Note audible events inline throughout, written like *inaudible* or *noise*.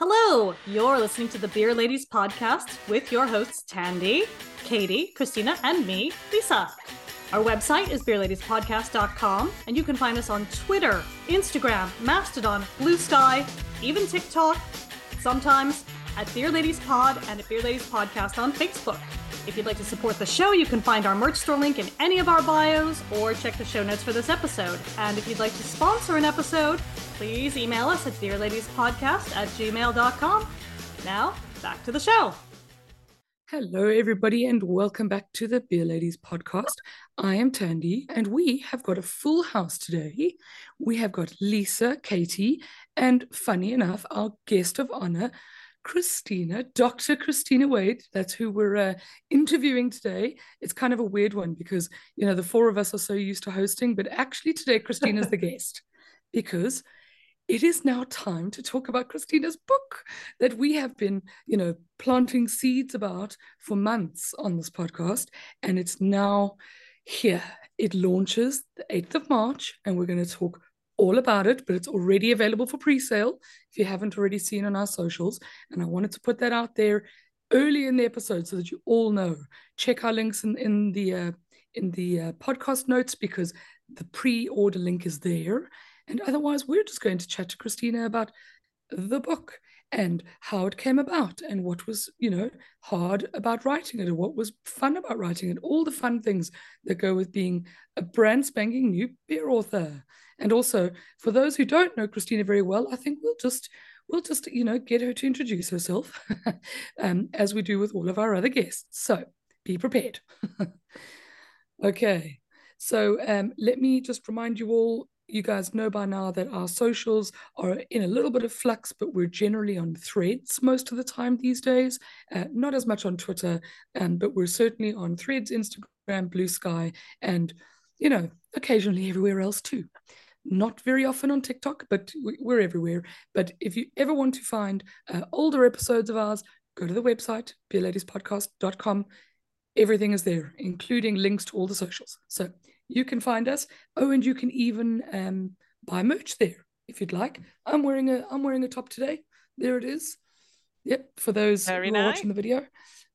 Hello, you're listening to the Beer Ladies podcast with your hosts Thandi, Katie, Christina, and me, Lisa. Our website is beerladiespodcast.com, and you can find us on Twitter, Instagram, Mastodon, Blue Sky, even TikTok, sometimes at Beer Ladies Pod and at Beer Ladies Podcast on Facebook. If you'd like to support the show, you can find our merch store link in any of our bios or check the show notes for this episode. And if you'd like to sponsor an episode, please email us at beerladiespodcast at gmail.com. Now, back to the show. Hello, everybody, and welcome back to the Beer Ladies podcast. I am Thandi, and we have got a full house today. We have got Lisa, Katie, and funny enough, our guest of honor, Christina, Dr. Christina Wade. That's who we're uh, interviewing today. It's kind of a weird one because, you know, the four of us are so used to hosting, but actually today, Christina's the *laughs* guest because it is now time to talk about Christina's book that we have been, you know, planting seeds about for months on this podcast. And it's now here. It launches the 8th of March, and we're going to talk all about it, but it's already available for pre-sale if you haven't already seen on our socials. And I wanted to put that out there early in the episode so that you all know. Check our links in, in the uh, in the uh, podcast notes because the pre-order link is there. And otherwise, we're just going to chat to Christina about the book and how it came about and what was, you know, hard about writing it and what was fun about writing it, all the fun things that go with being a brand spanking new beer author. And also, for those who don't know Christina very well, I think we'll just we'll just you know get her to introduce herself, *laughs* um, as we do with all of our other guests. So be prepared. *laughs* okay, so um, let me just remind you all. You guys know by now that our socials are in a little bit of flux, but we're generally on threads most of the time these days. Uh, not as much on Twitter, um, but we're certainly on threads, Instagram, Blue Sky, and you know, occasionally everywhere else too not very often on TikTok, but we're everywhere. But if you ever want to find uh, older episodes of ours, go to the website, beerladiespodcast.com. Everything is there, including links to all the socials. So you can find us. Oh, and you can even um, buy merch there if you'd like. I'm wearing a I'm wearing a top today. There it is. Yep, for those Very who nice. are watching the video.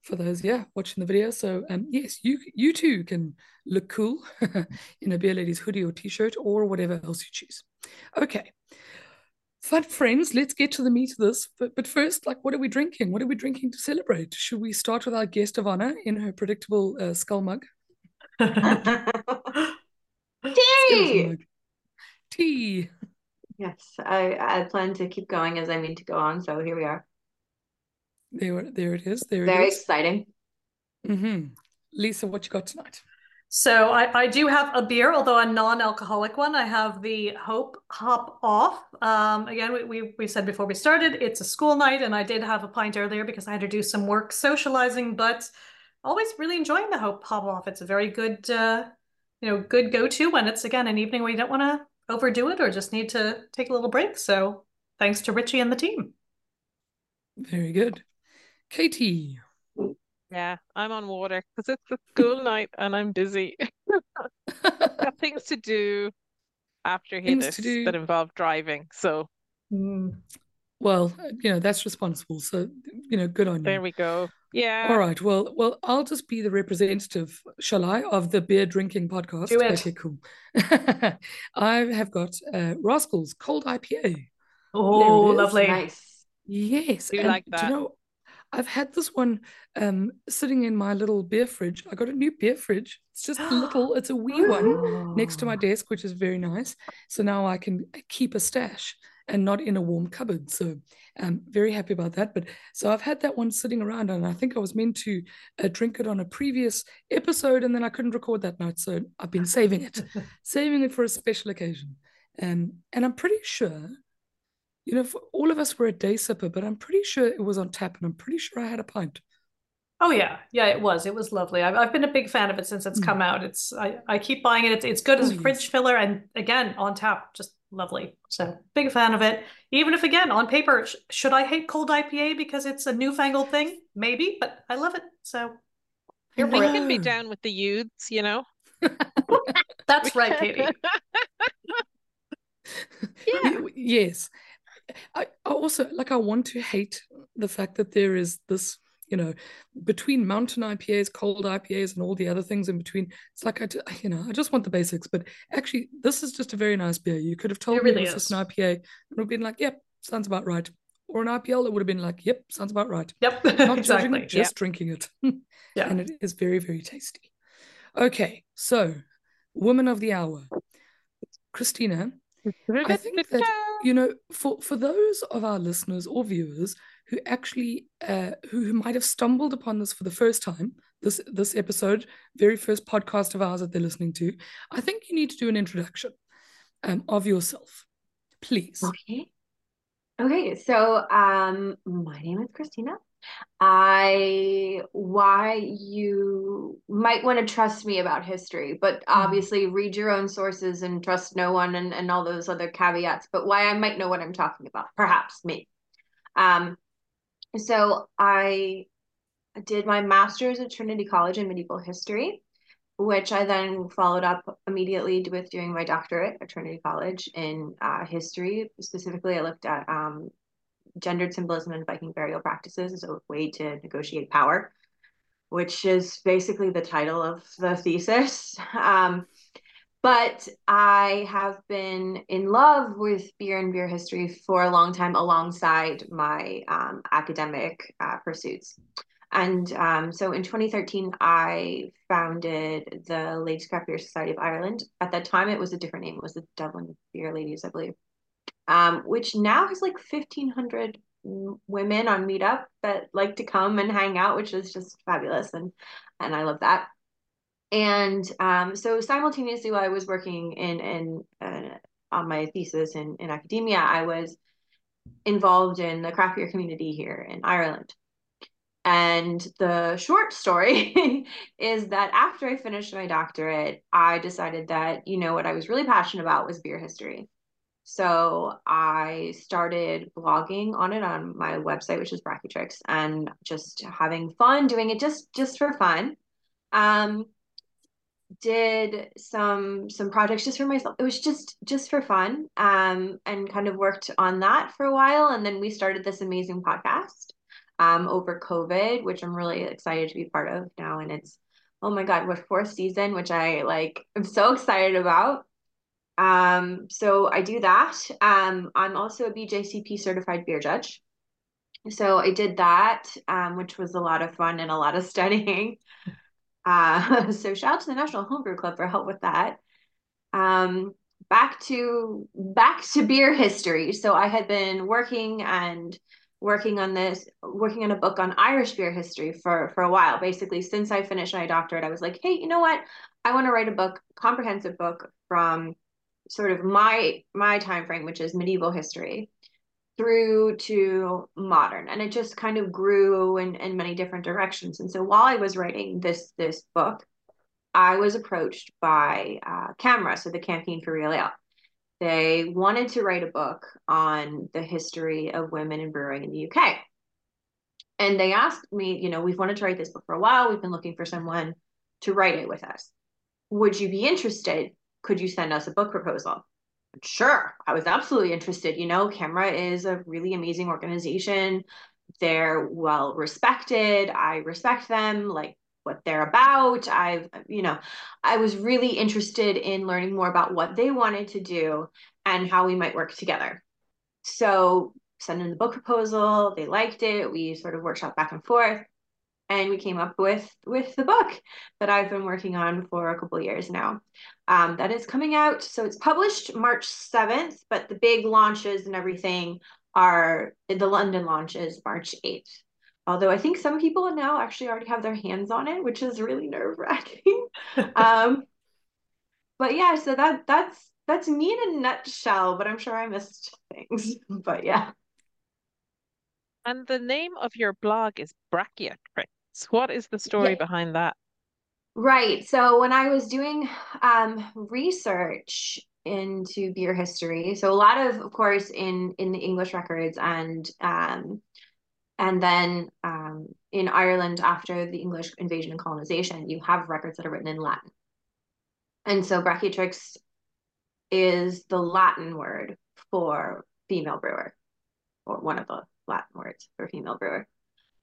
For those, yeah, watching the video. So um yes, you you too can look cool *laughs* in a Beer Ladies hoodie or t-shirt or whatever else you choose. Okay. Fun friends, let's get to the meat of this. But, but first, like, what are we drinking? What are we drinking to celebrate? Should we start with our guest of honor in her predictable uh, skull mug? Tea! mug. Tea. Yes, I, I plan to keep going as I mean to go on, so here we are. There, there it is. There Very it is. exciting. Mm-hmm. Lisa, what you got tonight? So I, I do have a beer, although a non-alcoholic one. I have the Hope Hop Off. Um, again, we, we we said before we started, it's a school night, and I did have a pint earlier because I had to do some work socializing. But always really enjoying the Hope Hop Off. It's a very good, uh, you know, good go-to when it's again an evening where you don't want to overdo it or just need to take a little break. So thanks to Richie and the team. Very good. Katie. Yeah, I'm on water because it's a school *laughs* night and I'm busy. *laughs* Got things to do after Things Hiddes that involve driving. So Well, you know, that's responsible. So, you know, good on there you. There we go. Yeah. All right. Well, well, I'll just be the representative, shall I, of the beer drinking podcast. Do it. Okay, cool. *laughs* I have got uh, Rascals Cold IPA. Oh, lovely. Nice. Yes. Do and like do that. you know, I've had this one um sitting in my little beer fridge. I got a new beer fridge. It's just little, it's a wee one *gasps* next to my desk, which is very nice. So now I can keep a stash and not in a warm cupboard. So I'm very happy about that. But so I've had that one sitting around, and I think I was meant to uh, drink it on a previous episode, and then I couldn't record that night. So I've been saving it, *laughs* saving it for a special occasion. Um, and I'm pretty sure, you know, for, all of us were a day sipper, but I'm pretty sure it was on tap, and I'm pretty sure I had a pint. Oh yeah, yeah, it was. It was lovely. I've, I've been a big fan of it since it's Mm. come out. It's I, I keep buying it. It's it's good as Oh, a fridge filler, and again on tap, just lovely. So big fan of it. Even if again on paper, sh- should I hate cold IPA because it's a newfangled thing? Maybe, but I love it. So here We for it. can be down with the youths, you know. *laughs* That's right, Katie. *laughs* Yeah. Yes. I, I also like I want to hate the fact that there is this, you know, between mountain IPAs, cold IPAs, and all the other things in between. It's like I, ju- you know, I just want the basics. But actually, this is just a very nice beer. You could have told It me really it was just is. an IPA, and it would have been like, yep, sounds about right. Or an IPL, it would have been like, yep, sounds about right. Yep, *laughs* Not exactly. it, just drinking it. *laughs* Yeah. and it is very, very tasty. Okay, so woman of the hour, Christina. I think that you know, for for those of our listeners or viewers who actually uh, who, who might have stumbled upon this for the first time, this this episode, very first podcast of ours that they're listening to, I think you need to do an introduction um, of yourself, please. Okay. Okay, so um my name is Christina. I why you might want to trust me about history, but obviously read your own sources and trust no one and, and all those other caveats, but why I might know what I'm talking about, perhaps me. Um so I did my master's at Trinity College in medieval history, which I then followed up immediately with doing my doctorate at Trinity College in uh, history. Specifically, I looked at um, gendered symbolism and Viking burial practices as a way to negotiate power, which is basically the title of the thesis. *laughs* Um, but I have been in love with beer and beer history for a long time alongside my um, academic uh, pursuits. And um, so in 2013, I founded the Ladies Craft Beer Society of Ireland. At that time, it was a different name. It was the Dublin Beer Ladies, I believe, um, which now has like 1,500 women on Meetup that like to come and hang out, which is just fabulous. And, and I love that. And um, so simultaneously, while I was working in, in uh, on my thesis in, in academia, I was involved in the craft beer community here in Ireland. And the short story *laughs* is that after I finished my doctorate, I decided that, you know, what I was really passionate about was beer history. So I started blogging on it on my website, which is Braciatrix, and just having fun doing it just just for fun. Um, did some some projects just for myself. It was just just for fun. Um, and kind of worked on that for a while, and then we started this amazing podcast um, over COVID, which I'm really excited to be part of now. And it's, oh my God, what fourth season, which I like, I'm so excited about. Um, so I do that. Um, I'm also a BJCP certified beer judge. So I did that, um, which was a lot of fun and a lot of studying. Uh, *laughs* so shout out to the National Homebrew Club for help with that. Um, back to back to beer history. So I had been working and working on this, working on a book on Irish beer history for for a while. Basically, since I finished my doctorate, I was like, hey, you know what? I want to write a book, comprehensive book from sort of my my time frame, which is medieval history, through to modern, and it just kind of grew in in many different directions. And so while I was writing this this book, I was approached by uh, Camra, so the Campaign for Real Ale they wanted to write a book on the history of women in brewing in the UK. And they asked me, you know, we've wanted to write this book for a while. We've been looking for someone to write it with us. Would you be interested? Could you send us a book proposal? Sure, I was absolutely interested. You know, Camra is a really amazing organization. They're well respected. I respect them. Like, what they're about. I've, you know, I was really interested in learning more about what they wanted to do and how we might work together. so sent in the book proposal, they liked it. We sort of workshop back and forth and we came up with with the book that I've been working on for a couple years now. Um, that is coming out. So it's published March 7th, but the big launches and everything are the London launch is March 8th. Although I think some people now actually already have their hands on it, which is really nerve wracking. *laughs* um, but yeah, so that that's that's me in a nutshell. But I'm sure I missed things. *laughs* But yeah. And the name of your blog is What is the story Yeah. behind that? Right. So when I was doing um, research into beer history, so a lot of, of course, in in the English records and um, and then um, in Ireland after the English invasion and colonization, you have records that are written in Latin. And so Braciatrix is the Latin word for female brewer, or one of the Latin words for female brewer.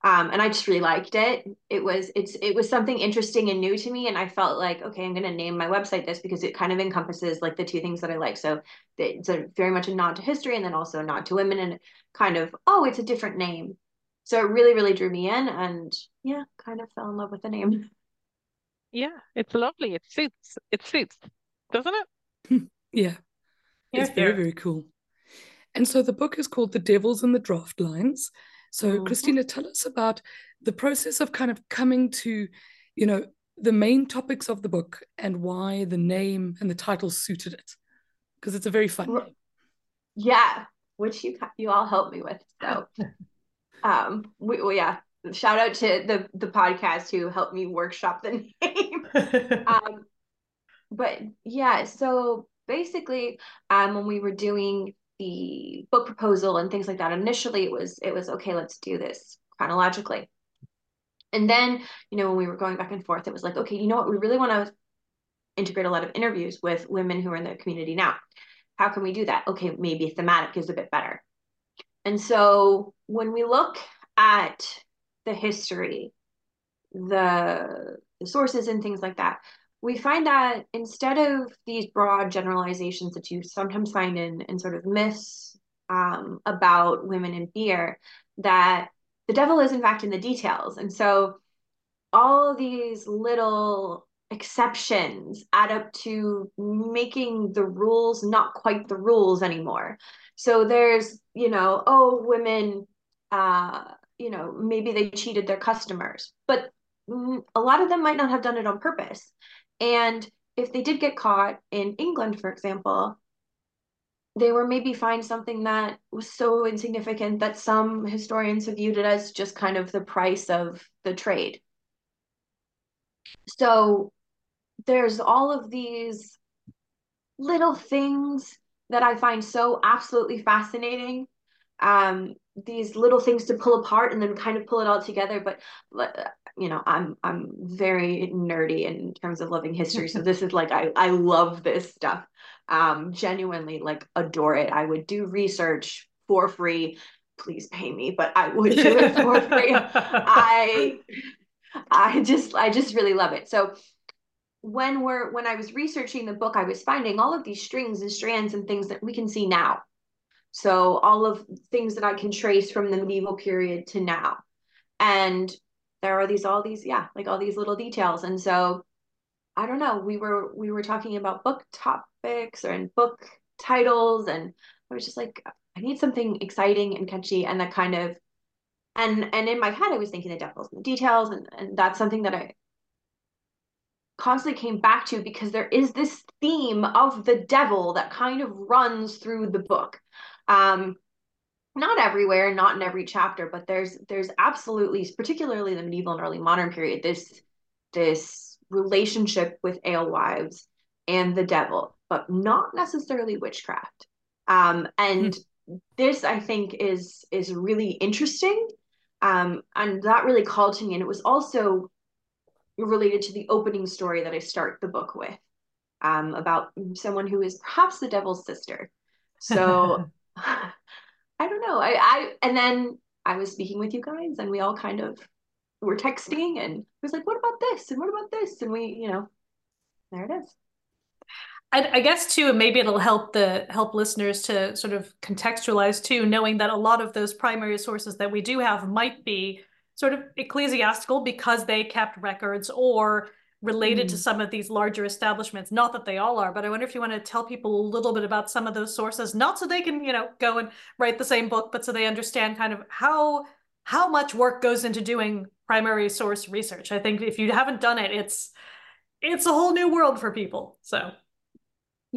Um, and I just really liked it. It was it's it was something interesting and new to me, and I felt like okay, I'm gonna name my website this because it kind of encompasses like the two things that I like. So it's a very much a nod to history, and then also a nod to women, and kind of oh, it's a different name. So it really really drew me in, and yeah, kind of fell in love with the name. *laughs* Yeah, it's lovely. It suits. It suits, doesn't it? *laughs* Yeah, Here, it's very, very cool. And so the book is called The Devil's in the Draught Lines. So, Mhm. Christina, tell us about the process of kind of coming to, you know, the main topics of the book and why the name and the title suited it. Because it's a very fun name. Yeah, which you you all helped me with. So, *laughs* um, we, well, yeah, shout out to the the podcast who helped me workshop the *laughs* name. *laughs* um, but yeah, so basically, um, when we were doing the book proposal and things like that, initially it was it was okay, let's do this chronologically. And then, you know, when we were going back and forth, it was like, okay, you know what, we really want to integrate a lot of interviews with women who are in the community now. How can we do that? Okay, maybe thematic is a bit better. And so when we look at the history, the, the sources and things like that, we find that instead of these broad generalizations that you sometimes find in, in sort of myths um, about women in beer, that the devil is in fact in the details. And so all these little exceptions add up to making the rules not quite the rules anymore. So there's, you know, oh, women, uh, you know, maybe they cheated their customers, but mm, a lot of them might not have done it on purpose. And if they did get caught in England, for example, they were maybe fined something that was so insignificant that some historians have viewed it as just kind of the price of the trade. So there's all of these little things that I find so absolutely fascinating. Um, these little things to pull apart and then kind of pull it all together. But you know, I'm I'm very nerdy in terms of loving history. So this is like I I love this stuff. Um, genuinely like adore it. I would do research for free. Please pay me, but I would do it for free. I I just I just really love it. So when we're when I was researching the book, I was finding all of these strings and strands and things that we can see now. So all of things that I can trace from the medieval period to now. And there are these all these, yeah, like all these little details. And so I don't know, we were we were talking about book topics or in book titles, and I was just like, I need something exciting and catchy and that kind of and and in my head I was thinking the devil's in the details, and, and that's something that I constantly came back to because there is this theme of the devil that kind of runs through the book. Um, not everywhere, not in every chapter, but there's there's absolutely, particularly the medieval and early modern period, this this relationship with alewives and the devil, but not necessarily witchcraft. Um, and this I think is is really interesting. Um, and that really called to me. And it was also related to the opening story that I start the book with, um, about someone who is perhaps the devil's sister. So *laughs* *laughs* I don't know. I, I and then I was speaking with you guys, and we all kind of were texting, and it was like, "What about this? And what about this?" And we, you know, there it is. I, I guess too, maybe it'll help the help listeners to sort of contextualize too, knowing that a lot of those primary sources that we do have might be sort of ecclesiastical because they kept records or related mm. to some of these larger establishments. Not that they all are, but I wonder if you want to tell people a little bit about some of those sources, not so they can, you know, go and write the same book, but so they understand kind of how how much work goes into doing primary source research. I think if you haven't done it, it's it's a whole new world for people. So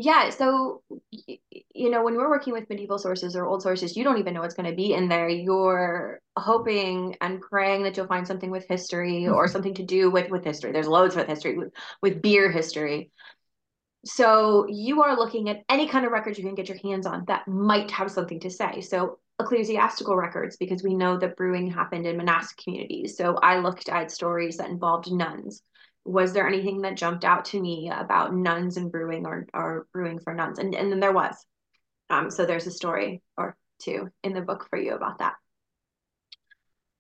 yeah, so you know, when we're working with medieval sources or old sources, you don't even know what's going to be in there. You're hoping and praying that you'll find something with history or mm-hmm. something to do with with history. There's loads with history with, with beer history. So you are looking at any kind of records you can get your hands on that might have something to say. So ecclesiastical records because we know that brewing happened in monastic communities. So I looked at stories that involved nuns was there anything that jumped out to me about nuns and brewing or, or brewing for nuns? And, and then there was. Um, so there's a story or two in the book for you about that.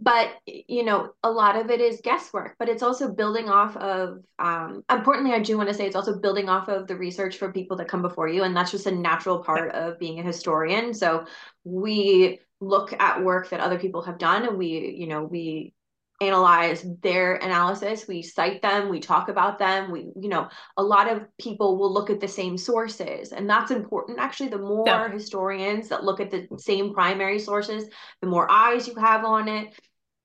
But, you know, a lot of it is guesswork, but it's also building off of, um, importantly, I do want to say it's also building off of the research for people that come before you. And that's just a natural part of being a historian. So we look at work that other people have done and we, you know, we analyze their analysis we cite them we talk about them we you know a lot of people will look at the same sources and that's important actually the more yeah. historians that look at the same primary sources the more eyes you have on it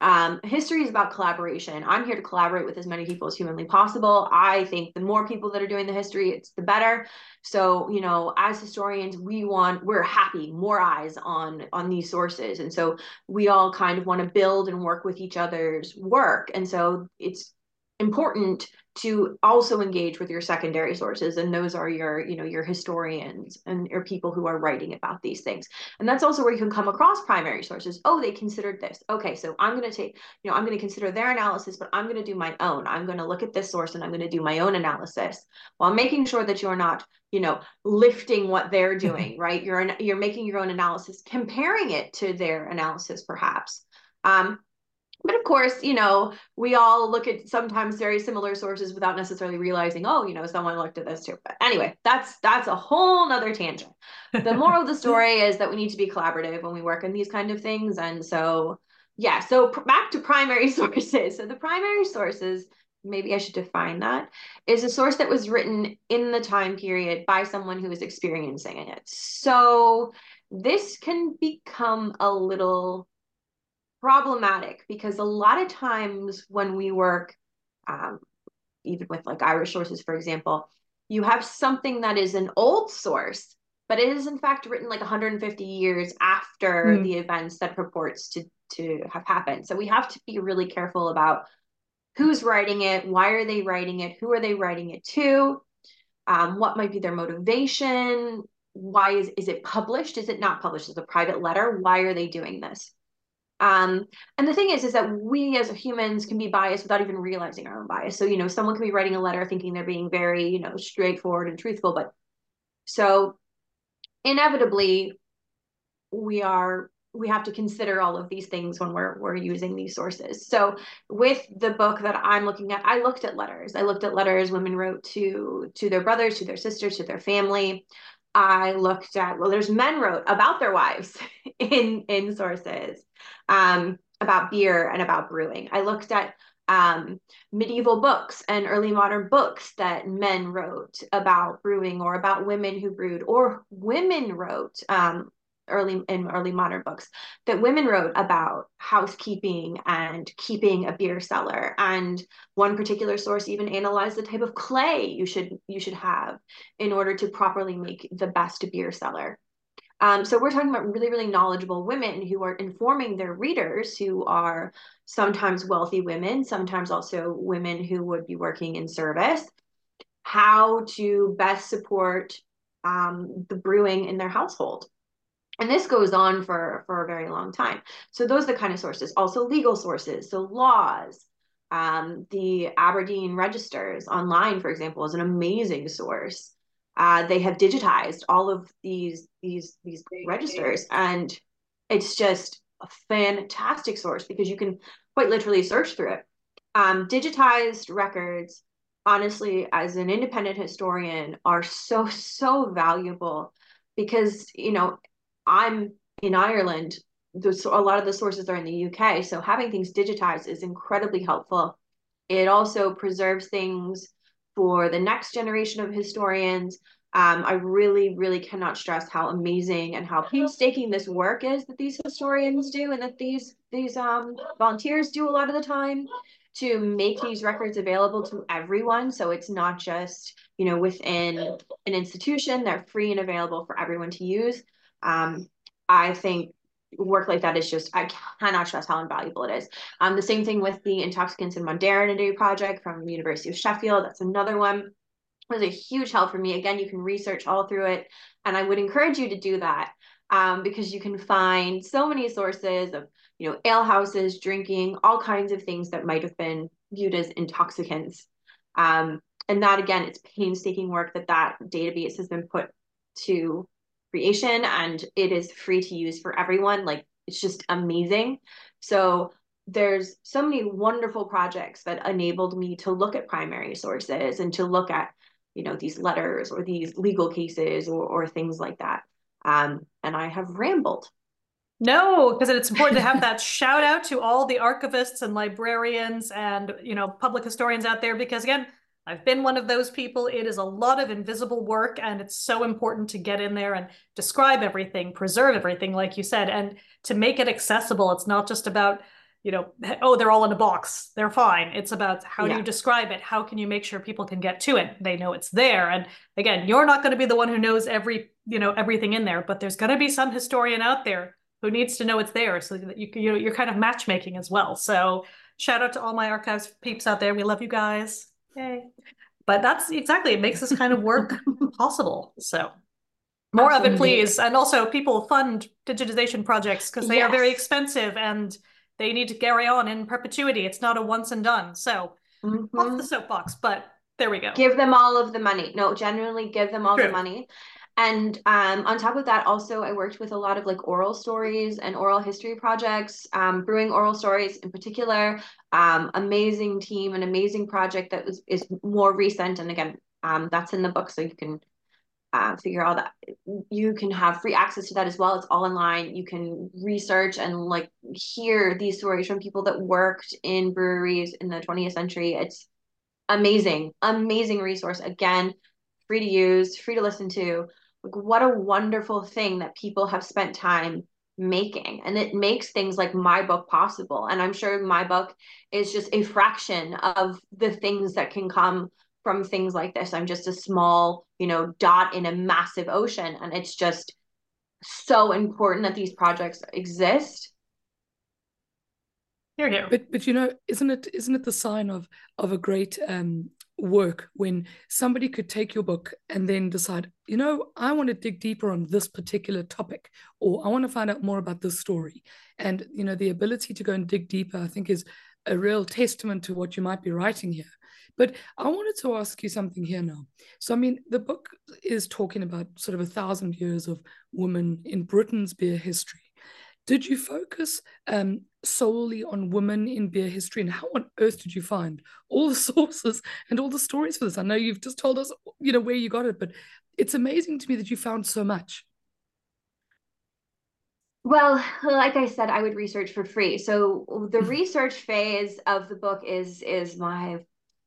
um, history is about collaboration. I'm here to collaborate with as many people as humanly possible. I think the more people that are doing the history, it's the better. So, you know, as historians, we want we're happy more eyes on on these sources, and so we all kind of want to build and work with each other's work. And so it's important to also engage with your secondary sources and those are your you know your historians and your people who are writing about these things. And that's also where you can come across primary sources. Oh they considered this. Okay so i'm going to take you know i'm going to consider their analysis but i'm going to do my own. I'm going to look at this source and i'm going to do my own analysis while making sure that you're not you know lifting what they're *laughs* doing right? You're you're making your own analysis comparing it to their analysis perhaps. Um, but of course, you know, we all look at sometimes very similar sources without necessarily realizing, oh, you know, someone looked at this too. But anyway, that's that's a whole nother tangent. The moral of the *laughs* story is that we need to be collaborative when we work on these kind of things. And so, yeah, so pr- back to primary *laughs* sources. So the primary sources, maybe I should define that, is a source that was written in the time period by someone who was experiencing it. So this can become a little problematic because a lot of times when we work, um, even with like Irish sources, for example, you have something that is an old source, but it is in fact written like 150 years after mm. the events that purports to to have happened. So we have to be really careful about who's writing it, why are they writing it, who are they writing it to, um, what might be their motivation, why is is it published, is it not published as a private letter, why are they doing this? Um, and the thing is, is that we as humans can be biased without even realizing our own bias. So, you know, someone can be writing a letter thinking they're being very, you know, straightforward and truthful, but so inevitably we are we have to consider all of these things when we're we're using these sources. So with the book that I'm looking at, I looked at letters. I looked at letters women wrote to to their brothers, to their sisters, to their family. I looked at well, there's men wrote about their wives *laughs* in in sources um, about beer and about brewing. I looked at um, medieval books and early modern books that men wrote about brewing or about women who brewed, or women wrote um, early in early modern books that women wrote about housekeeping and keeping a beer cellar and one particular source even analyzed the type of clay you should you should have in order to properly make the best beer cellar um, so we're talking about really, really knowledgeable women who are informing their readers, who are sometimes wealthy women, sometimes also women who would be working in service, how to best support um, the brewing in their household. And this goes on for, for a very long time. So those are the kind of sources. Also legal sources, so laws. Um, the Aberdeen registers online, for example, is an amazing source. Uh, they have digitized all of these these these registers, and it's just a fantastic source because you can quite literally search through it. Um, digitized records honestly, as an independent historian, are so, so valuable because, you know, I'm in Ireland. A lot of the sources are in the UK. So having things digitized is incredibly helpful. It also preserves things for the next generation of historians. Um, I really, really cannot stress how amazing and how painstaking this work is that these historians do, and that these these um, volunteers do a lot of the time to make these records available to everyone. So it's not just you know within an institution; they're free and available for everyone to use. Um, I think work like that is just I cannot stress how invaluable it is. Um, the same thing with the Intoxicants and Modernity project from the University of Sheffield. That's another one. Was a huge help for me. Again, you can research all through it, and I would encourage you to do that um, because you can find so many sources of you know alehouses, drinking, all kinds of things that might have been viewed as intoxicants. Um, and that again, it's painstaking work that that database has been put to creation and it is free to use for everyone. Like it's just amazing. So there's so many wonderful projects that enabled me to look at primary sources and to look at, you know, these letters or these legal cases or, or things like that. Um, and I have rambled. No, because it's important to have that *laughs* shout out to all the archivists and librarians and you know public historians out there because again, I've been one of those people. It is a lot of invisible work, and it's so important to get in there and describe everything, preserve everything, like you said, and to make it accessible. It's not just about, you know, oh, they're all in a box, they're fine. It's about how yeah. do you describe it? How can you make sure people can get to it? They know it's there. And again, you're not going to be the one who knows every, you know, everything in there, but there's going to be some historian out there who needs to know it's there, so that you you know you're kind of matchmaking as well. So shout out to all my archives peeps out there. We love you guys. Yay. But that's exactly, it makes this kind of work *laughs* possible. So more Absolutely. of it, please. And also, people fund digitization projects because they yes. are very expensive and they need to carry on in perpetuity. It's not a once and done. So mm-hmm. off the soapbox, but there we go. Give them all of the money. No, genuinely give them all True. the money. And um, on top of that, also I worked with a lot of like oral stories and oral history projects, um, brewing oral stories in particular. Um, amazing team, an amazing project that was is more recent, and again, um, that's in the book, so you can uh, figure out that you can have free access to that as well. It's all online. You can research and like hear these stories from people that worked in breweries in the 20th century. It's amazing, amazing resource. Again, free to use, free to listen to like what a wonderful thing that people have spent time making. And it makes things like my book possible. And i'm sure my book is just a fraction of the things that can come from things like this. I'm just a small you know dot in a massive ocean. And it's just so important that these projects exist. Here here. But but you know isn't it isn't it the sign of of a great um work when somebody could take your book and then decide, you know, I want to dig deeper on this particular topic, or I want to find out more about this story. And, you know, the ability to go and dig deeper, I think, is a real testament to what you might be writing here. But I wanted to ask you something here now. So, I mean, the book is talking about sort of a thousand years of women in Britain's beer history. Did you focus um, solely on women in beer history, and how on earth did you find all the *laughs* sources and all the stories for this? I know you've just told us, you know, where you got it, but it's amazing to me that you found so much. Well, like I said, I would research for free. So the research phase of the book is is my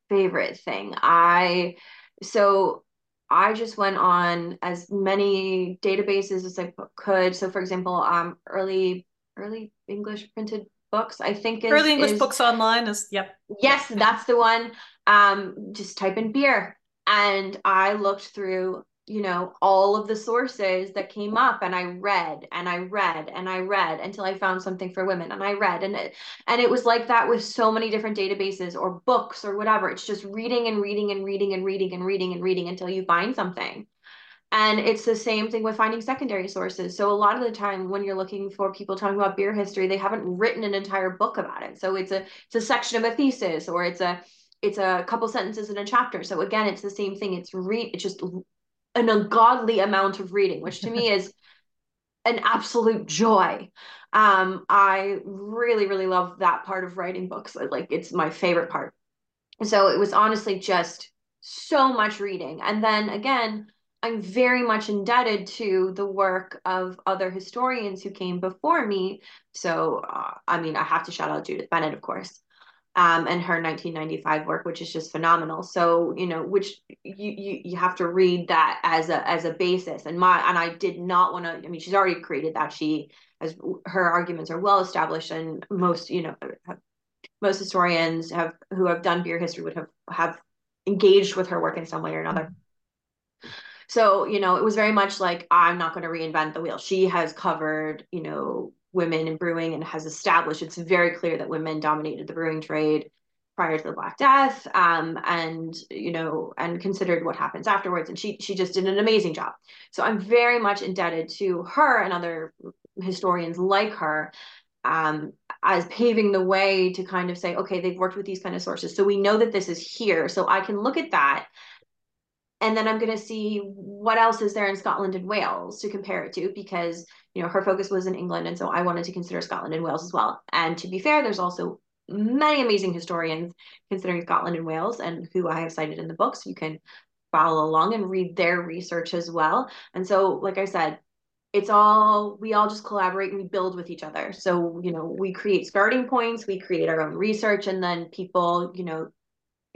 favorite thing. I so I just went on as many databases as I could. So, for example, um, early early English printed books, I think is, early English is, books online is yep. Yes, that's the one. Um, just type in beer, and I looked through you know all of the sources that came up and i read and i read and i read until i found something for women and i read and it and it was like that with so many different databases or books or whatever. It's just reading and reading and reading and reading and reading and reading until you find something. And it's the same thing with finding secondary sources. So a lot of the time when you're looking for people talking about beer history they haven't written an entire book about it. So it's a it's a section of a thesis or it's a it's a couple sentences in a chapter. So again it's the same thing. It's read it's just an ungodly amount of reading, which to me *laughs* is an absolute joy. Um, I really, really love that part of writing books. Like it's my favorite part. so it was honestly just so much reading. And then again, I'm very much indebted to the work of other historians who came before me. So, uh, I mean, I have to shout out Judith Bennett, of course, um, and her 1995 work, which is just phenomenal. So, you know, which you you you have to read that as a as a basis. And my and I did not want to. I mean, she's already created that. She as her arguments are well established, and most you know most historians have who have done beer history would have have engaged with her work in some way or another. So, you know, it was very much like, I'm not going to reinvent the wheel. She has covered, you know, women in brewing and has established it's very clear that women dominated the brewing trade prior to the Black Death, um, and you know, and considered what happens afterwards. And she she just did an amazing job. So I'm very much indebted to her and other historians like her um, as paving the way to kind of say, okay, they've worked with these kind of sources. So we know that this is here. So I can look at that and then I'm going to see what else is there in Scotland and Wales to compare it to because you know her focus was in England and so I wanted to consider Scotland and Wales as well. And to be fair, there's also many amazing historians considering Scotland and Wales and who I have cited in the books. You can follow along and read their research as well. And so, like I said, it's all we all just collaborate and we build with each other. So, you know, we create starting points, we create our own research, and then people, you know,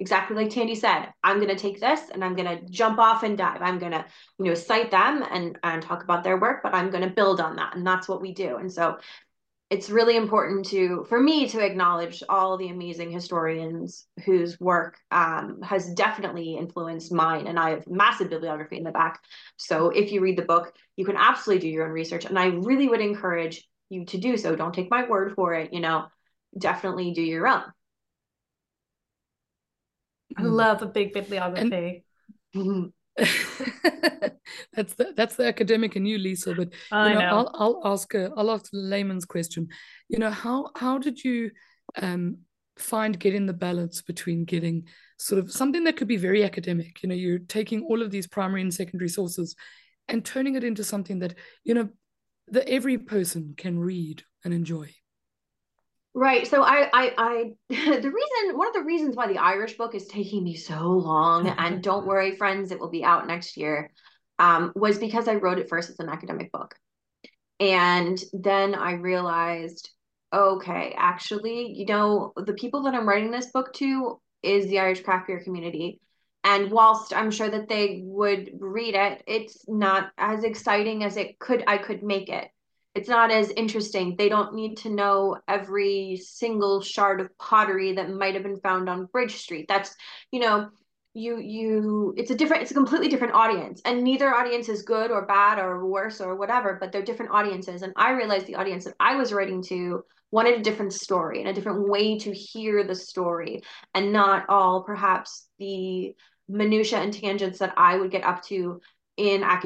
exactly like Thandi said, I'm going to take this and I'm going to jump off and dive. I'm going to, you know, cite them and and talk about their work, but I'm going to build on that, and that's what we do. And so, it's really important to for me to acknowledge all the amazing historians whose work um, has definitely influenced mine, and I have massive bibliography in the back. So if you read the book, you can absolutely do your own research, and I really would encourage you to do so. Don't take my word for it. You know, definitely do your own. I love a big bibliography. And, *laughs* that's the that's the academic in you, Lisa. But I you know, know. I'll I'll ask a I'll ask a layman's question. You know, how how did you um find getting the balance between getting sort of something that could be very academic? You know, you're taking all of these primary and secondary sources and turning it into something that you know that every person can read and enjoy. Right. So I, I, I, *laughs* the reason, one of the reasons why the Irish book is taking me so long, and don't *laughs* worry, friends, it will be out next year, um, was because I wrote it first as an academic book. And then I realized, okay, actually, you know, the people that I'm writing this book to is the Irish craft beer community. And whilst I'm sure that they would read it, it's not as exciting as it could I could make it it's not as interesting. They don't need to know every single shard of pottery that might have been found on Bridge Street. That's, you know, you you it's a different it's a completely different audience and neither audience is good or bad or worse or whatever but they're different audiences and i realized the audience that i was writing to wanted a different story and a different way to hear the story and not all perhaps the minutia and tangents that i would get up to in academia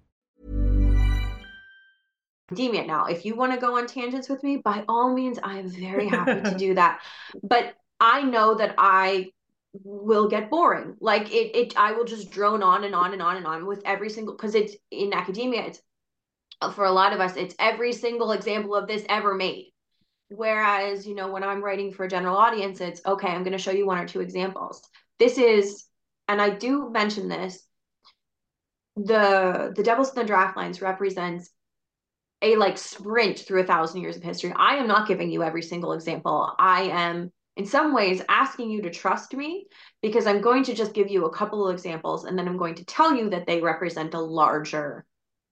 Academia now. If you want to go on tangents with me, by all means, I am very happy to *laughs* do that. But I know that I will get boring. Like it, it I will just drone on and on and on and on with every single because it's in academia, it's for a lot of us, it's every single example of this ever made. Whereas, you know, when I'm writing for a general audience, it's okay, I'm going to show you one or two examples. This is, and I do mention this, the the Devil's in the Draught Lines represents a like sprint through a thousand years of history. I am not giving you every single example. I am in some ways asking you to trust me because I'm going to just give you a couple of examples and then I'm going to tell you that they represent a larger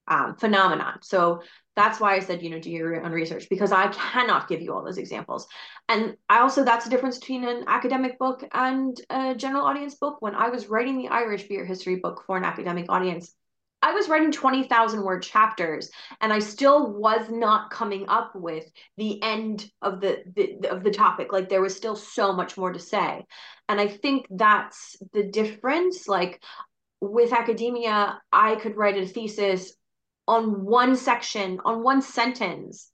um, phenomenon. So that's why I said, you know, do your own research because I cannot give you all those examples. And I also, that's the difference between an academic book and a general audience book. When I was writing the Irish beer history book for an academic audience, I was writing 20,000 word chapters and I still was not coming up with the end of the, the of the topic. Like there was still so much more to say. And I think that's the difference. Like with academia I could write a thesis on one section on one sentence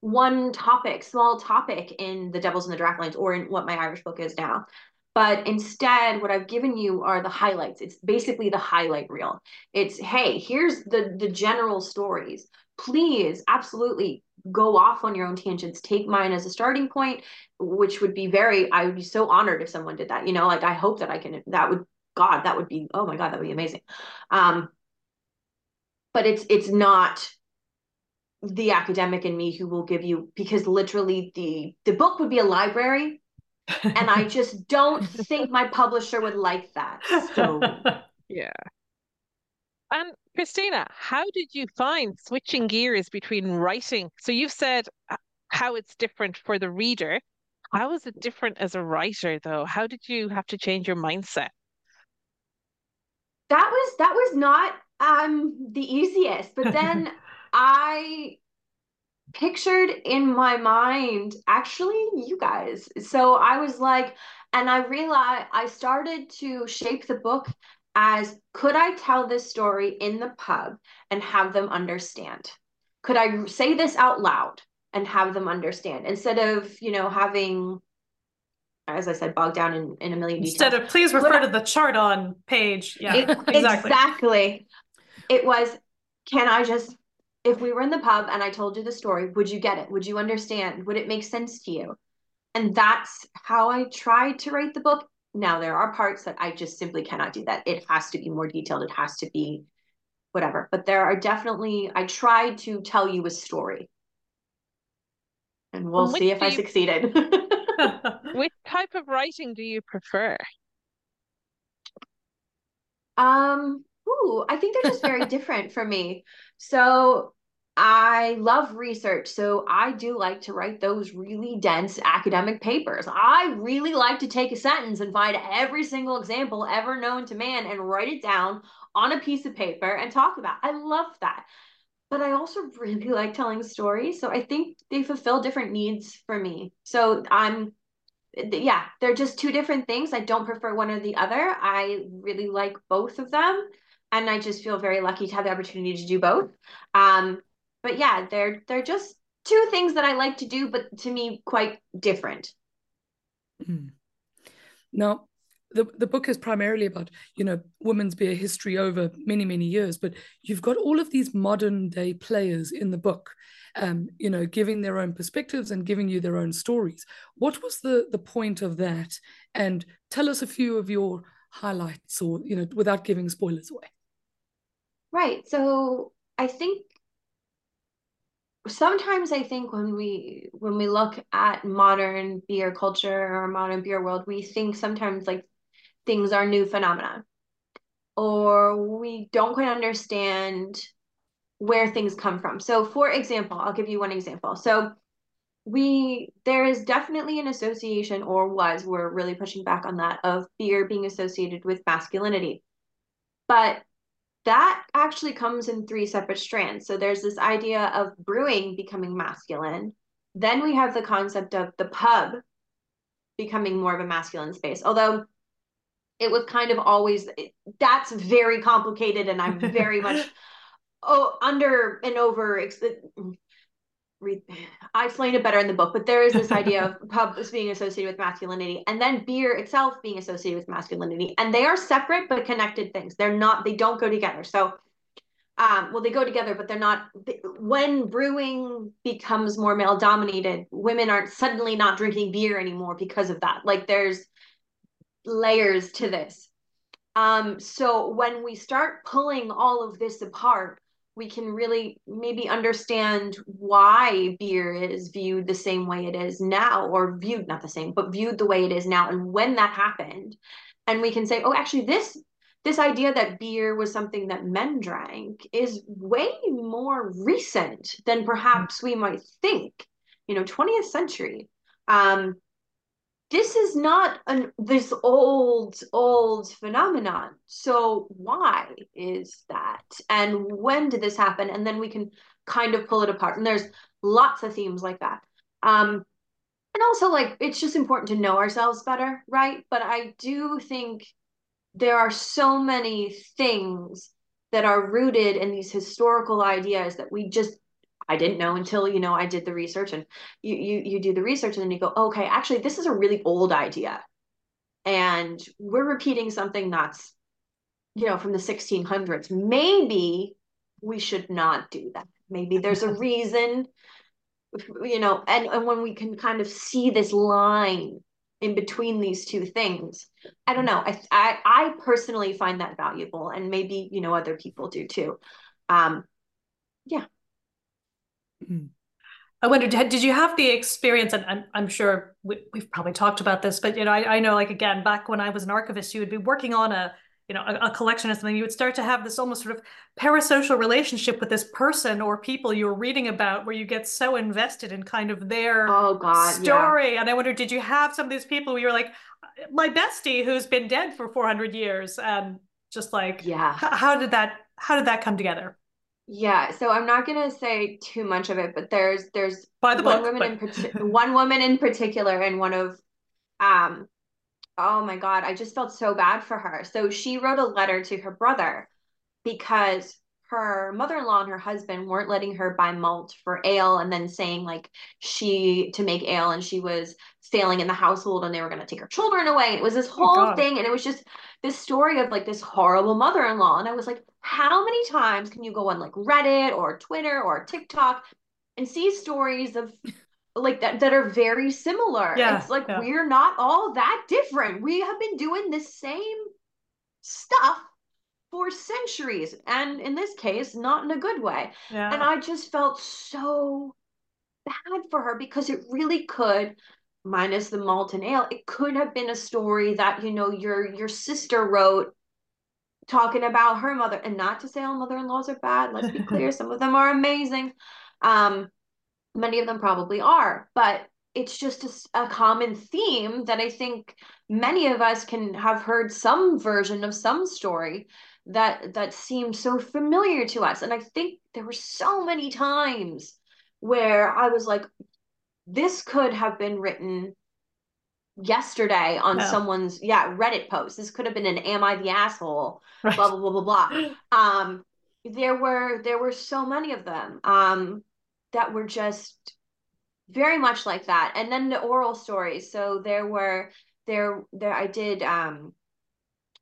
one topic small topic in the Devil's and the Draught or in what my Irish book is now but instead, what I've given you are the highlights. It's basically the highlight reel. It's, hey, here's the, the general stories. Please, absolutely go off on your own tangents. Take mine as a starting point, which would be very, I would be so honored if someone did that. You know, like I hope that I can, that would, God, that would be, oh my God, that would be amazing. Um, but it's, it's not the academic in me who will give you because literally the the book would be a library and I *laughs* just don't think my publisher would like that. So *laughs* yeah. And Christina, how did you find switching gears between writing? So you've said uh, how it's different for the reader. How is it different as a writer though? How did you have to change your mindset? That was that was not um the easiest, but then *laughs* I pictured in my mind actually you guys. So I was like, and I realized I started to shape the book as could I tell this story in the pub and have them understand? Could I say this out loud and have them understand instead of, you know, having as I said, bogged down in, in a million details. Instead of please refer to the chart on page. Yeah, it, exactly. Exactly. It was, can I just if we were in the pub and I told you the story, would you get it? Would you understand? Would it make sense to you? And that's how I tried to write the book. Now, there are parts that I just simply cannot do that. It has to be more detailed, it has to be whatever. But there are definitely, I tried to tell you a story. And we'll see if I you... succeeded. *laughs* *laughs* which type of writing do you prefer? Um, ooh, I think they're just very *laughs* different for me. So I love research. So I do like to write those really dense academic papers. I really like to take a sentence and find every single example ever known to man and write it down on a piece of paper and talk about. I love that. But I also really like telling stories. So I think they fulfill different needs for me. So I'm yeah, they're just two different things. I don't prefer one or the other. I really like both of them and I just feel very lucky to have the opportunity to do both. Um, but yeah, they're they're just two things that I like to do, but to me quite different. Mm. Now, the the book is primarily about you know women's beer history over many many years, but you've got all of these modern day players in the book. Um, you know, giving their own perspectives and giving you their own stories. What was the the point of that? And tell us a few of your highlights, or you know, without giving spoilers away. Right. So I think sometimes I think when we when we look at modern beer culture or modern beer world, we think sometimes like things are new phenomena. Or we don't quite understand where things come from. So for example, I'll give you one example. So we there is definitely an association or was we're really pushing back on that of beer being associated with masculinity. But that actually comes in three separate strands. So there's this idea of brewing becoming masculine. Then we have the concept of the pub becoming more of a masculine space. Although it was kind of always that's very complicated and I'm very much *laughs* oh under and over I explain it better in the book, but there is this idea of *laughs* pubs being associated with masculinity and then beer itself being associated with masculinity. And they are separate but connected things. They're not, they don't go together. So, um, well, they go together, but they're not. When brewing becomes more male dominated, women aren't suddenly not drinking beer anymore because of that. Like there's layers to this. Um, so when we start pulling all of this apart, we can really maybe understand why beer is viewed the same way it is now or viewed not the same but viewed the way it is now and when that happened. And we can say oh actually this this idea that beer was something that men drank is way more recent than perhaps we might think you know 20th century. Um this is not an this old old phenomenon. So why is that? And when did this happen? And then we can kind of pull it apart. And there's lots of themes like that. Um and also like it's just important to know ourselves better right? But i do think there are so many things that are rooted in these historical ideas that we just I didn't know until you know I did the research and you you you do the research and then you go okay actually this is a really old idea. And we're repeating something that's you know from the 1600s maybe we should not do that. Maybe there's a *laughs* reason you know and and when we can kind of see this line in between these two things i don't know. I i, I personally find that valuable and maybe you know other people do too. Um yeah Mm. I wondered, did you have the experience? And I'm, I'm sure we, have probably talked about this, but you know, I, I, know, like again, back when I was an archivist, you would be working on a, you know, a, a, collection or something. You would start to have this almost sort of parasocial relationship with this person or people you were reading about, where you get so invested in kind of their oh god story. Yeah. And I wonder, did you have some of these people where you're like, my bestie who's been dead for 400 years, and just like, yeah, how did that, how did that come together? Yeah, so I'm not gonna say too much of it, but there's there's By the one book, woman but... in *laughs* one woman in particular, and one of um oh my god, I just felt so bad for her. So she wrote a letter to her brother because her mother-in-law and her husband weren't letting her buy malt for ale and then saying like she to make ale and she was failing in the household and they were going to take her children away. It was this oh whole oh thing and it was just this story of like this horrible mother-in-law and i was like how many times can you go on like reddit or twitter or tiktok and see stories of like that that are very similar? Yeah, it's like yeah. we're not all that different. We have been doing the same stuff for centuries and in this case not in a good way. Yeah. and i just felt so bad for her because it really could minus the malt and ale it could have been a story that you know your your sister wrote talking about her mother. And not to say all mother-in-laws are bad let's be clear *laughs* some of them are amazing. Um many of them probably are but it's just a, a, common theme that i think many of us can have heard some version of some story that that seemed so familiar to us. And i think there were so many times where i was like this could have been written yesterday on someone's yeah reddit post. This could have been an am i the asshole? Right. blah blah blah blah blah. *gasps* Um there were there were so many of them um that were just very much like that. And then the oral stories. So there were there there i did um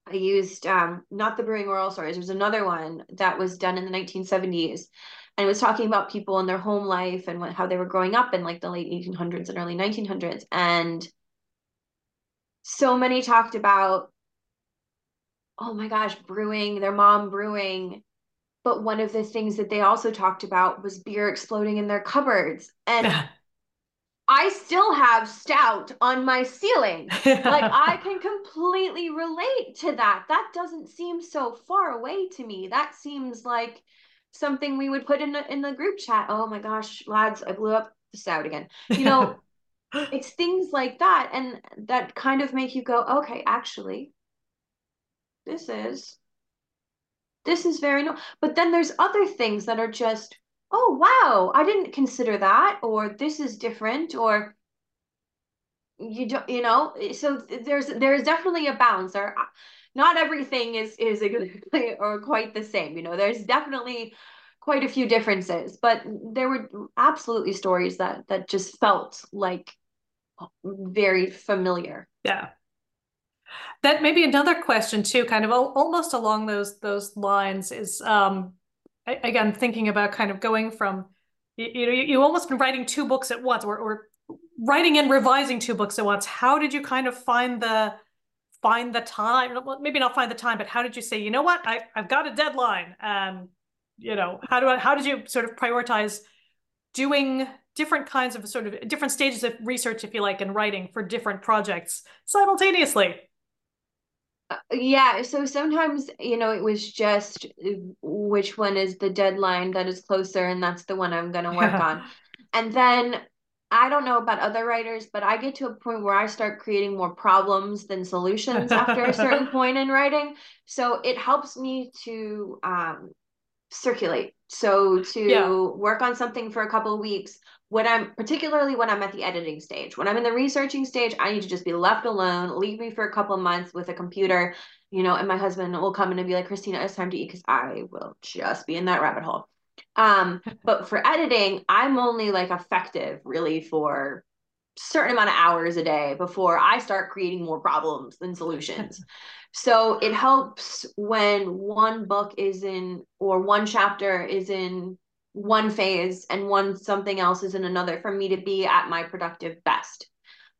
I used um, not the Brewing Oral Stories. There's another one that was done in the 1970s, and it was talking about people in their home life and what, how they were growing up in like the late 1800s and early 1900s. And so many talked about, oh my gosh, brewing, their mom brewing. But one of the things that they also talked about was beer exploding in their cupboards. And *laughs* I still have stout on my ceiling. *laughs* like I can completely relate to that. That doesn't seem so far away to me. That seems like something we would put in the, in the group chat. Oh my gosh, lads, I blew up the stout again. You know, *laughs* it's things like that and that kind of make you go, okay, actually this is this is very no. But then there's other things that are just oh wow. I didn't consider that or this is different or you don't you know eh, so there's there's definitely a balance there uh, not everything is is exactly *laughs* or quite the same you know there's definitely quite a few differences but there were absolutely stories that that just felt like uh, very familiar. Yeah. That maybe another question too kind of almost along those those lines is um again thinking about kind of going from you, you know you, you almost been writing two books at once or, or writing and revising two books at once. How did you kind of find the find the time? Well, maybe not find the time but how did you say you know what? I, i've got a deadline and you know how do I, how did you sort of prioritize doing different kinds of sort of different stages of research if you like and writing for different projects simultaneously yeah so sometimes you know it was just which one is the deadline that is closer and that's the one i'm going to work on *laughs* and then I don't know about other writers, but I get to a point where I start creating more problems than solutions after a certain *laughs* point in writing. So it helps me to um, circulate. So to yeah. work on something for a couple of weeks when I'm particularly when I'm at the editing stage. When I'm in the researching stage, I need to just be left alone, leave me for a couple of months with a computer, you know, and my husband will come in and be like, Christina, it's time to eat because I will just be in that rabbit hole. Um, *laughs* but for editing, I'm only like effective really for certain amount of hours a day before I start creating more problems than solutions. *laughs* so it helps when one book is in or one chapter is in one phase and one something else is in another for me to be at my productive best.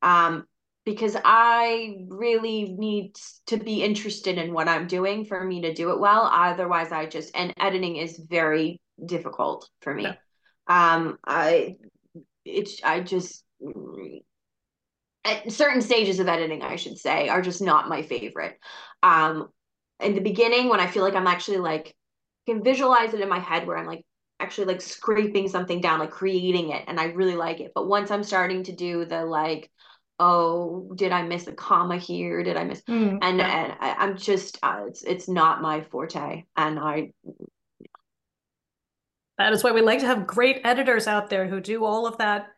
Um, because I really need to be interested in what I'm doing for me to do it well. Otherwise, I just, and editing is very difficult for me. Yeah. Um, I it's I just at certain stages of editing, I should say, are just not my favorite. Um, in the beginning, when I feel like I'm actually like can visualize it in my head, where I'm like actually like scraping something down, like creating it, and I really like it. But once I'm starting to do the like oh did i miss a comma here? Did i miss mm, and and I, am just uh, it's it's not my forte and i that is why we like to have great editors out there who do all of that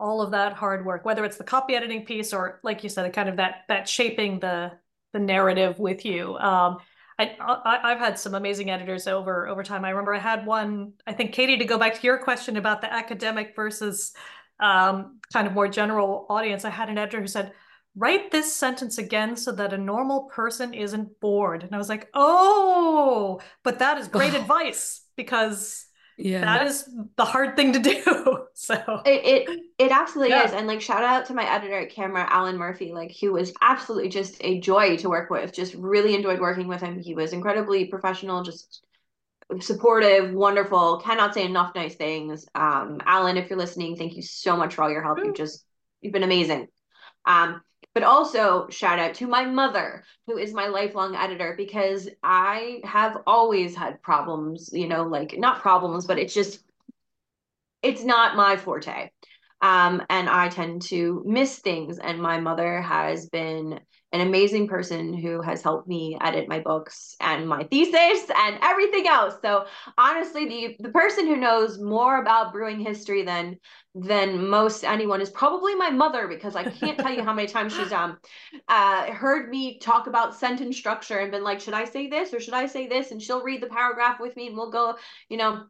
all of that hard work whether it's the copy editing piece or like you said kind of that that shaping the the narrative with you. Um I, I have had some amazing editors over over time. I remember i had one i think katie to go back to your question about the academic versus um kind of more general audience i had an editor who said write this sentence again so that a normal person isn't bored. And i was like oh but that is great *laughs* advice because yeah. That is the hard thing to do *laughs* so. It it, it absolutely yeah. is and like shout out to my editor at Camra alan murphy like he was absolutely just a joy to work with just really enjoyed working with him. He was incredibly professional just supportive wonderful cannot say enough nice things. Um alan if you're listening thank you so much for all your help. You've just you've been amazing. Um but also shout out to my mother who is my lifelong editor because i have always had problems you know like not problems but it's just it's not my forte. Um, and i tend to miss things and my mother has been an amazing person who has helped me edit my books and my thesis and everything else. So honestly, the the person who knows more about brewing history than than most anyone is probably my mother because I can't tell you how many times she's um uh heard me talk about sentence structure and been like, should I say this or should I say this? And she'll read the paragraph with me and we'll go, you know,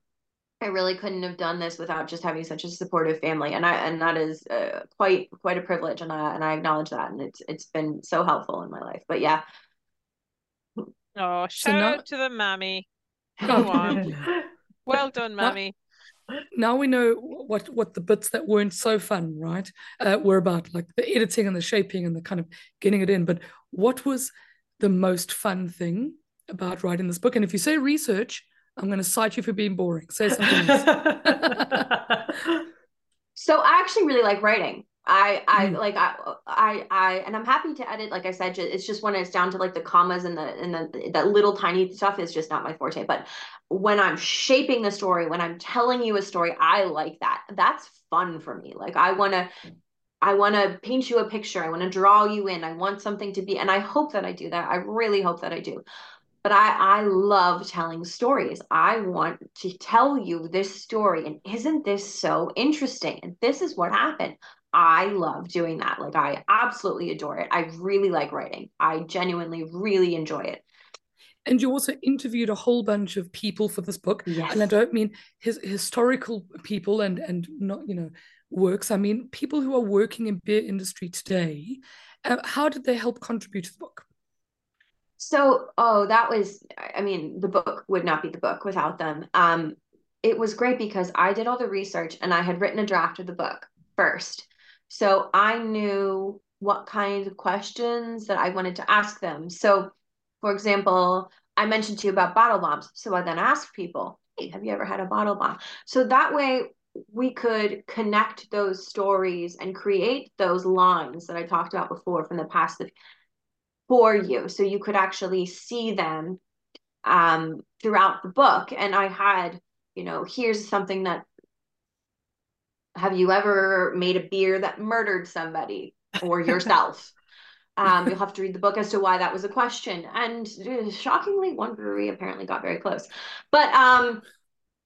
I really couldn't have done this without just having such a supportive family, and I and that is uh, quite quite a privilege, and I and I acknowledge that, and it's it's been so helpful in my life. But yeah. Oh, shout so now... out to the mammy. *laughs* Go on. well done, mammy. Now we know what what the bits that weren't so fun, right? Uh, were about like the editing and the shaping and the kind of getting it in. But what was the most fun thing about writing this book? And if you say research, I'm going to cite you for being boring. Say something else. *laughs* so I actually really like writing. I I mm. like I I I and I'm happy to edit. Like I said, it's just when it's down to like the commas and the and the that little tiny stuff is just not my forte. But when I'm shaping the story, when I'm telling you a story, I like that. That's fun for me. Like I want to I want to paint you a picture. I want to draw you in. I want something to be, and I hope that I do that. I really hope that I do but I, I love telling stories. I want to tell you this story. And isn't this so interesting? And this is what happened. I love doing that. Like I absolutely adore it. I really like writing. I genuinely really enjoy it. And you also interviewed a whole bunch of people for this book. Yes. And I don't mean his historical people and and not, you know, works. I mean people who are working in beer industry today. Uh, how did they help contribute to the book? So, oh, that was, I mean, the book would not be the book without them. Um, it was great because I did all the research and I had written a draft of the book first. So I knew what kind of questions that I wanted to ask them. So, for example, I mentioned to you about bottle bombs. So I then asked people, hey, have you ever had a bottle bomb? So that way we could connect those stories and create those lines that I talked about before from the past for you. So you could actually see them um, throughout the book. And i had you know here's something that have you ever made a beer that murdered somebody or yourself? *laughs* Um, you'll have to read the book as to why that was a question. And uh, shockingly one brewery apparently got very close. But um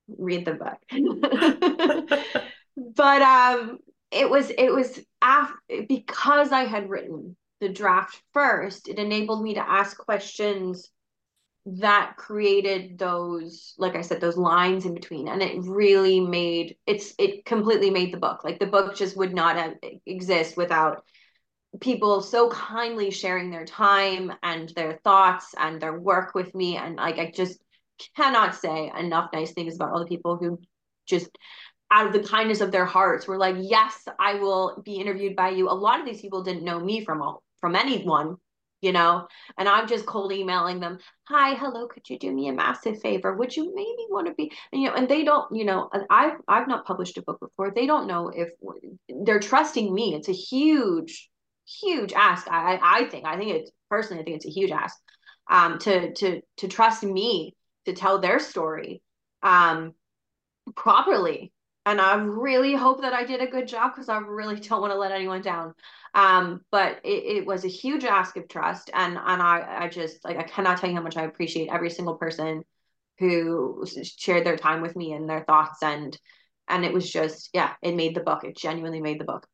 read the book. *laughs* *laughs* But um it was it was af- because i had written the draft first, it enabled me to ask questions that created those like i said those lines in between. And it really made it's it completely made the book. Like the book just would not have, exist without people so kindly sharing their time and their thoughts and their work with me. And like i just cannot say enough nice things about all the people who just out of the kindness of their hearts were like yes i will be interviewed by you. A lot of these people didn't know me from all from anyone you know? And i'm just cold emailing them hi hello could you do me a massive favor? Would you maybe want to be and, you know and they don't you know i've i've not published a book before. They don't know if they're trusting me. It's a huge huge ask. I i think i think it's personally i think it's a huge ask um to to to trust me to tell their story um properly and I really hope that I did a good job because I really don't want to let anyone down. Um, but it, it was a huge ask of trust, and and I I just like I cannot tell you how much I appreciate every single person who shared their time with me and their thoughts and and it was just yeah it made the book it genuinely made the book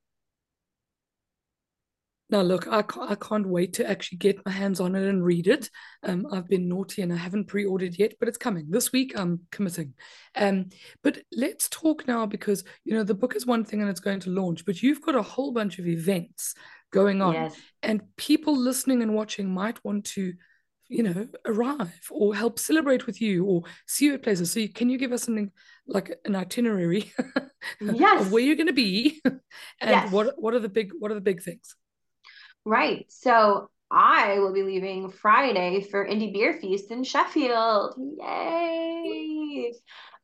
now, look, I can't, I can't wait to actually get my hands on it and read it. Um, I've been naughty and I haven't pre-ordered yet, but it's coming this week. I'm committing. Um, but let's talk now because you know the book is one thing and it's going to launch, but you've got a whole bunch of events going on, yes. and people listening and watching might want to, you know, arrive or help celebrate with you or see you at places. So, you, can you give us something like an itinerary *laughs* yes. of where you're going to be *laughs* and yes. what what are the big what are the big things? Right. So I will be leaving Friday for Indie Beer Feast in Sheffield. Yay!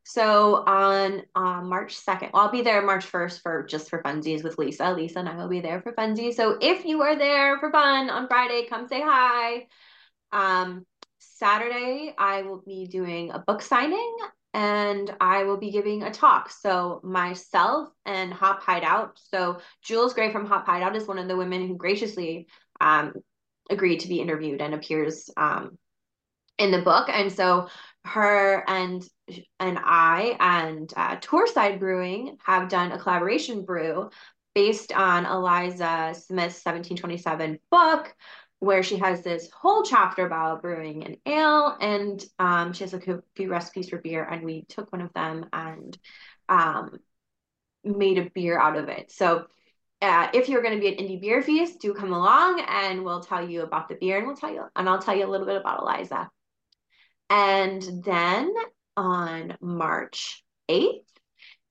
So on uh, March 2nd, well, I'll be there March 1st for just for funsies with Lisa. Lisa and I will be there for funsies. So if you are there for fun on Friday, come say hi. Um, Saturday, I will be doing a book signing and I will be giving a talk. So myself and Hop Hideout. So Jules Gray from Hop Hideout is one of the women who graciously um, agreed to be interviewed and appears um, in the book. And so her and and I and uh, Torrside Brewing have done a collaboration brew based on Eliza Smith's 1727 book where she has this whole chapter about brewing an ale and um, she has a few recipes for beer and we took one of them and um, made a beer out of it. So uh, if you're going to be at indie beer feast do come along and we'll tell you about the beer and we'll tell you and i'll tell you a little bit about eliza. And then on march 8th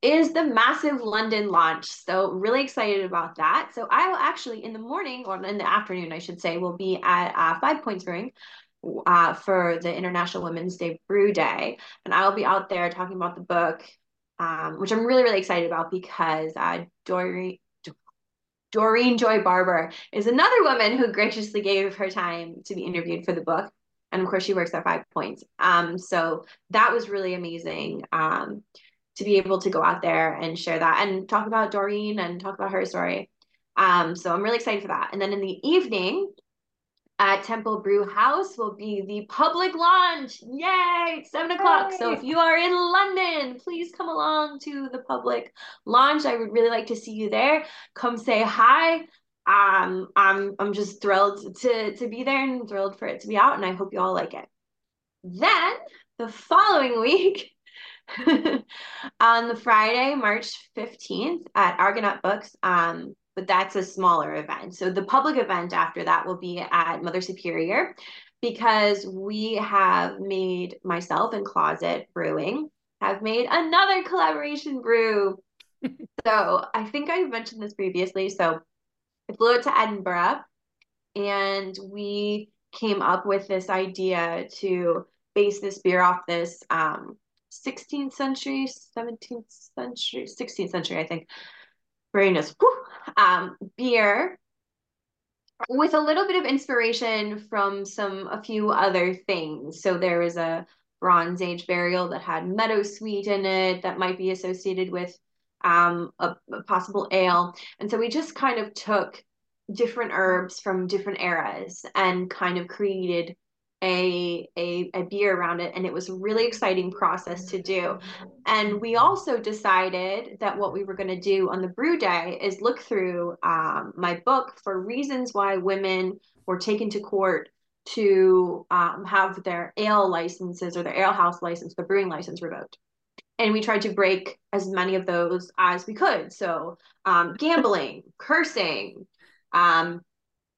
is the massive London launch. So really excited about that. So I will actually in the morning or in the afternoon, I should say, will be at uh, Five Points Brewing uh, for the International Women's Day Brew Day, and I will be out there talking about the book, um, which I'm really really excited about because uh, Doreen. Doreen Joy Barber is another woman who graciously gave her time to be interviewed for the book. And of course, she works at Five Points. Um, so that was really amazing. Um, to be able to go out there and share that and talk about Doreen and talk about her story. Um, so I'm really excited for that. And then in the evening, at Temple Brew House will be the public launch. Yay! It's seven o'clock. So if you are in London, please come along to the public launch. I would really like to see you there. Come say hi. Um, I'm I'm just thrilled to to be there and thrilled for it to be out, and I hope you all like it. Then the following *laughs* week, *laughs* on the Friday, March 15th at Argonaut Books, um, but that's a smaller event. So the public event after that will be at Mother Superior because we have made myself and Closet Brewing have made another collaboration brew. *laughs* so I think I mentioned this previously. So I flew out to Edinburgh and we came up with this idea to base this beer off this um, 16th century, 17th century, 16th century, I think, brainless um, beer with a little bit of inspiration from some a few other things. So there was a Bronze Age burial that had meadowsweet in it that might be associated with um, a, a possible ale. And so we just kind of took different herbs from different eras and kind of created a, a, a beer around it and it was a really exciting process to do. And we also decided that what we were going to do on the brew day is look through um, my book for reasons why women were taken to court to um, have their ale licenses or their ale house license the brewing license revoked. And we tried to break as many of those as we could. So um, gambling cursing um,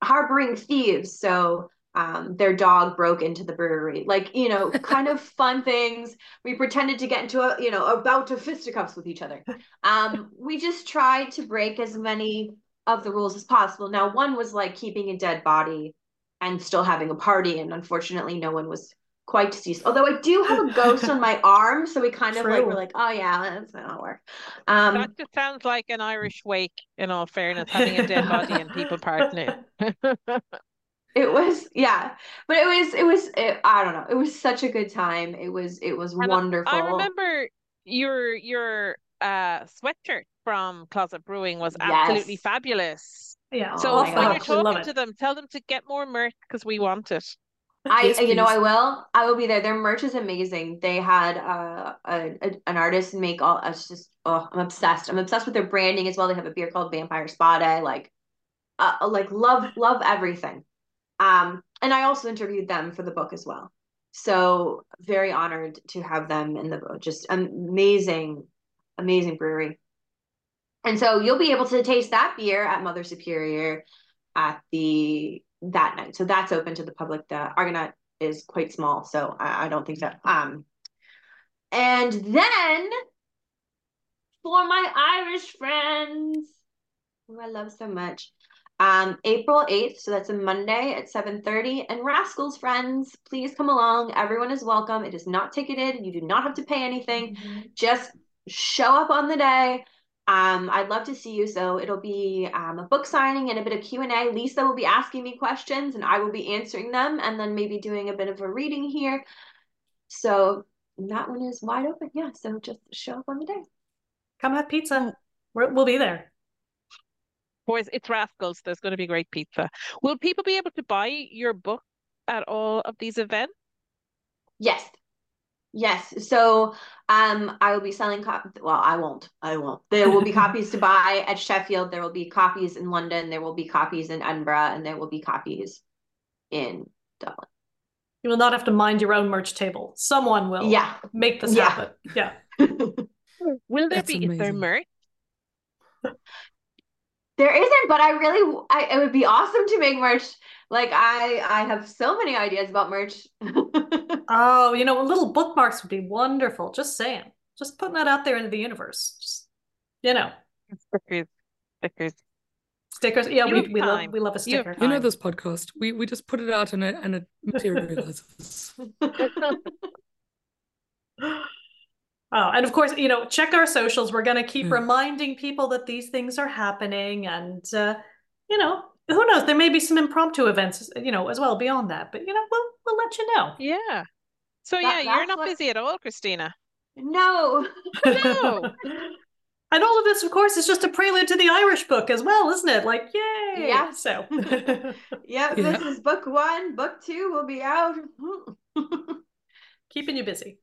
harboring thieves. So um, their dog broke into the brewery. Like, you know, kind of *laughs* fun things. We pretended to get into a, you know, a bout of fisticuffs with each other. Um, we just tried to break as many of the rules as possible. Now, one was like keeping a dead body and still having a party. And unfortunately, no one was quite deceased. Although I do have a ghost on my *laughs* arm. So we kind True. of like, we're like, oh, yeah, that's not work. Um, that just sounds like an Irish wake, in all fairness, having a dead body and people *laughs* partying. It was yeah but it was it was it, i don't know it was such a good time it was it was and wonderful i remember your your uh sweatshirt from closet brewing was yes. absolutely fabulous yeah so oh when you're talking to them tell them to get more merch because we want it I, yes, you know, I will. I will be there. Their merch is amazing. They had uh, a, a an artist make all. It's just oh, I'm obsessed. I'm obsessed with their branding as well. They have a beer called Vampire Spade. Like, uh, like love love everything. Um, and I also interviewed them for the book as well. So very honored to have them in the book. Just amazing, amazing brewery. And so you'll be able to taste that beer at Mother Superior at the that night. So that's open to the public. The Argonaut is quite small, so I, I don't think that. Um, and then for my Irish friends, who I love so much, um, April 8th, so that's a Monday at 7:30. And Rascals friends, please come along. Everyone is welcome. It is not ticketed. You do not have to pay anything. Mm-hmm. Just show up on the day. Um, I'd love to see you. So it'll be um, a book signing and a bit of Q and A. Lisa will be asking me questions, and I will be answering them, and then maybe doing a bit of a reading here. So that one is wide open. Yeah. So just show up on the day. Come have pizza. we will be there. Boys, it's Rascals. There's going to be great pizza. Will people be able to buy your book at all of these events? Yes. Yes. So um I will be selling copies. Well, I won't. I won't. There will be *laughs* copies to buy at Sheffield. There will be copies in London. There will be copies in Edinburgh, and there will be copies in Dublin. You will not have to mind your own merch table. Someone will yeah. make this yeah. happen. Yeah. *laughs* will there That's be amazing. is there merch? There isn't, but I really, I, it would be awesome to make merch. Like I, I have so many ideas about merch. *laughs* oh, you know, little bookmarks would be wonderful. Just saying, just putting that out there into the universe. Just, you know, stickers, stickers, stickers. Yeah, we, we love we love a sticker. You, you know this podcast. We we just put it out and it and it materializes. Oh, and of course, you know, check our socials. We're going to keep mm. reminding people that these things are happening, and uh, you know, who knows? There may be some impromptu events, you know, as well beyond that. But you know, we'll we'll let you know. Yeah. So that, yeah, you're not what... busy at all, Christina. No. no. *laughs* And all of this, of course, is just a prelude to the Irish book as well, isn't it? Like, yay! Yeah. So, *laughs* Yep, *laughs* Yeah. this is book one. Book two will be out. keeping you busy.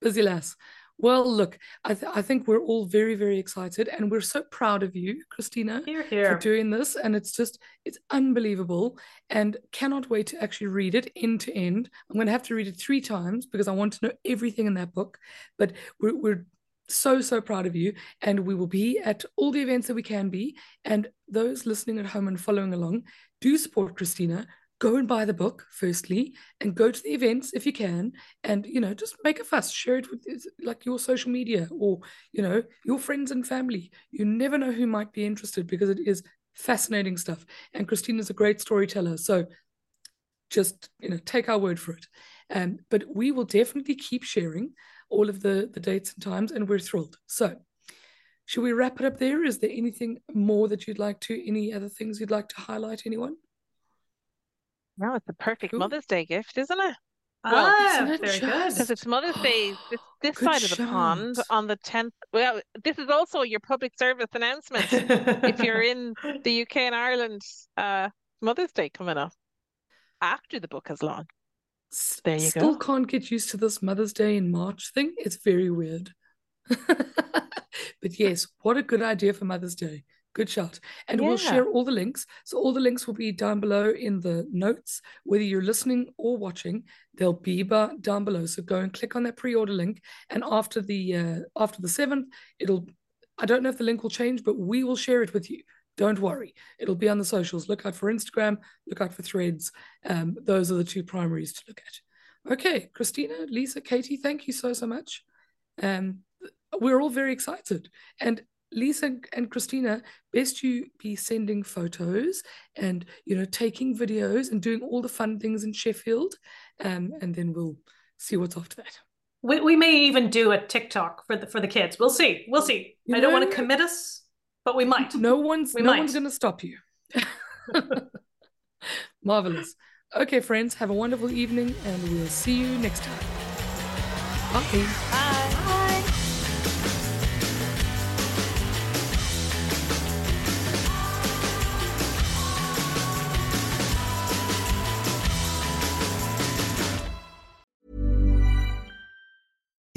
Busy lass. Well, look, I, th- I think we're all very, very excited, and we're so proud of you, Christina, Here, for doing this. And it's just, it's unbelievable, and cannot wait to actually read it end to end. I'm going to have to read it three times because I want to know everything in that book. But we're, we're so, so proud of you, and we will be at all the events that we can be. And those listening at home and following along, do support Christina. Go and buy the book, firstly, and go to the events if you can and you know just make a fuss share it with like your social media or you know your friends and family. You never know who might be interested because it is fascinating stuff and christina's a great storyteller so just you know take our word for it. Um, but we will definitely keep sharing all of the the dates and times and we're thrilled. So should we wrap it up there? Is there anything more that you'd like to any other things you'd like to highlight anyone No, it's the perfect Cool. Mother's Day gift, isn't it? ah, isn't it very just? Because it's Mother's Day this, this side of the pond on the 10th. Well, this is also your public service announcement. if *laughs* you're in the UK and Ireland, uh, Mother's Day coming up after the book has launched. There you Still go. Still can't get used to this Mother's Day in March thing. It's very weird. *laughs* but yes, what a good idea for Mother's Day. Good shot. And we'll share all the links. So all the links will be down below in the notes. Whether you're listening or watching, they'll be down below. So go and click on that pre-order link. And after the uh, after the seventh, it'll I don't know if the link will change, but we will share it with you. Don't worry. It'll be on the socials. Look out for Instagram, look out for threads. Um, those are the two primaries to look at. Okay, Christina, Lisa, Katie, thank you so, so much. Um, we're all very excited. And Lisa and Christina, best you be sending photos and you know taking videos and doing all the fun things in Sheffield, um, and then we'll see what's after that. We, we may even do a TikTok for the for the kids. We'll see. We'll see. You I don't want to commit us, but we might. No one's We no might. one's going to stop you. *laughs* Marvelous. Okay, friends, have a wonderful evening, and we'll see you next time. Bye.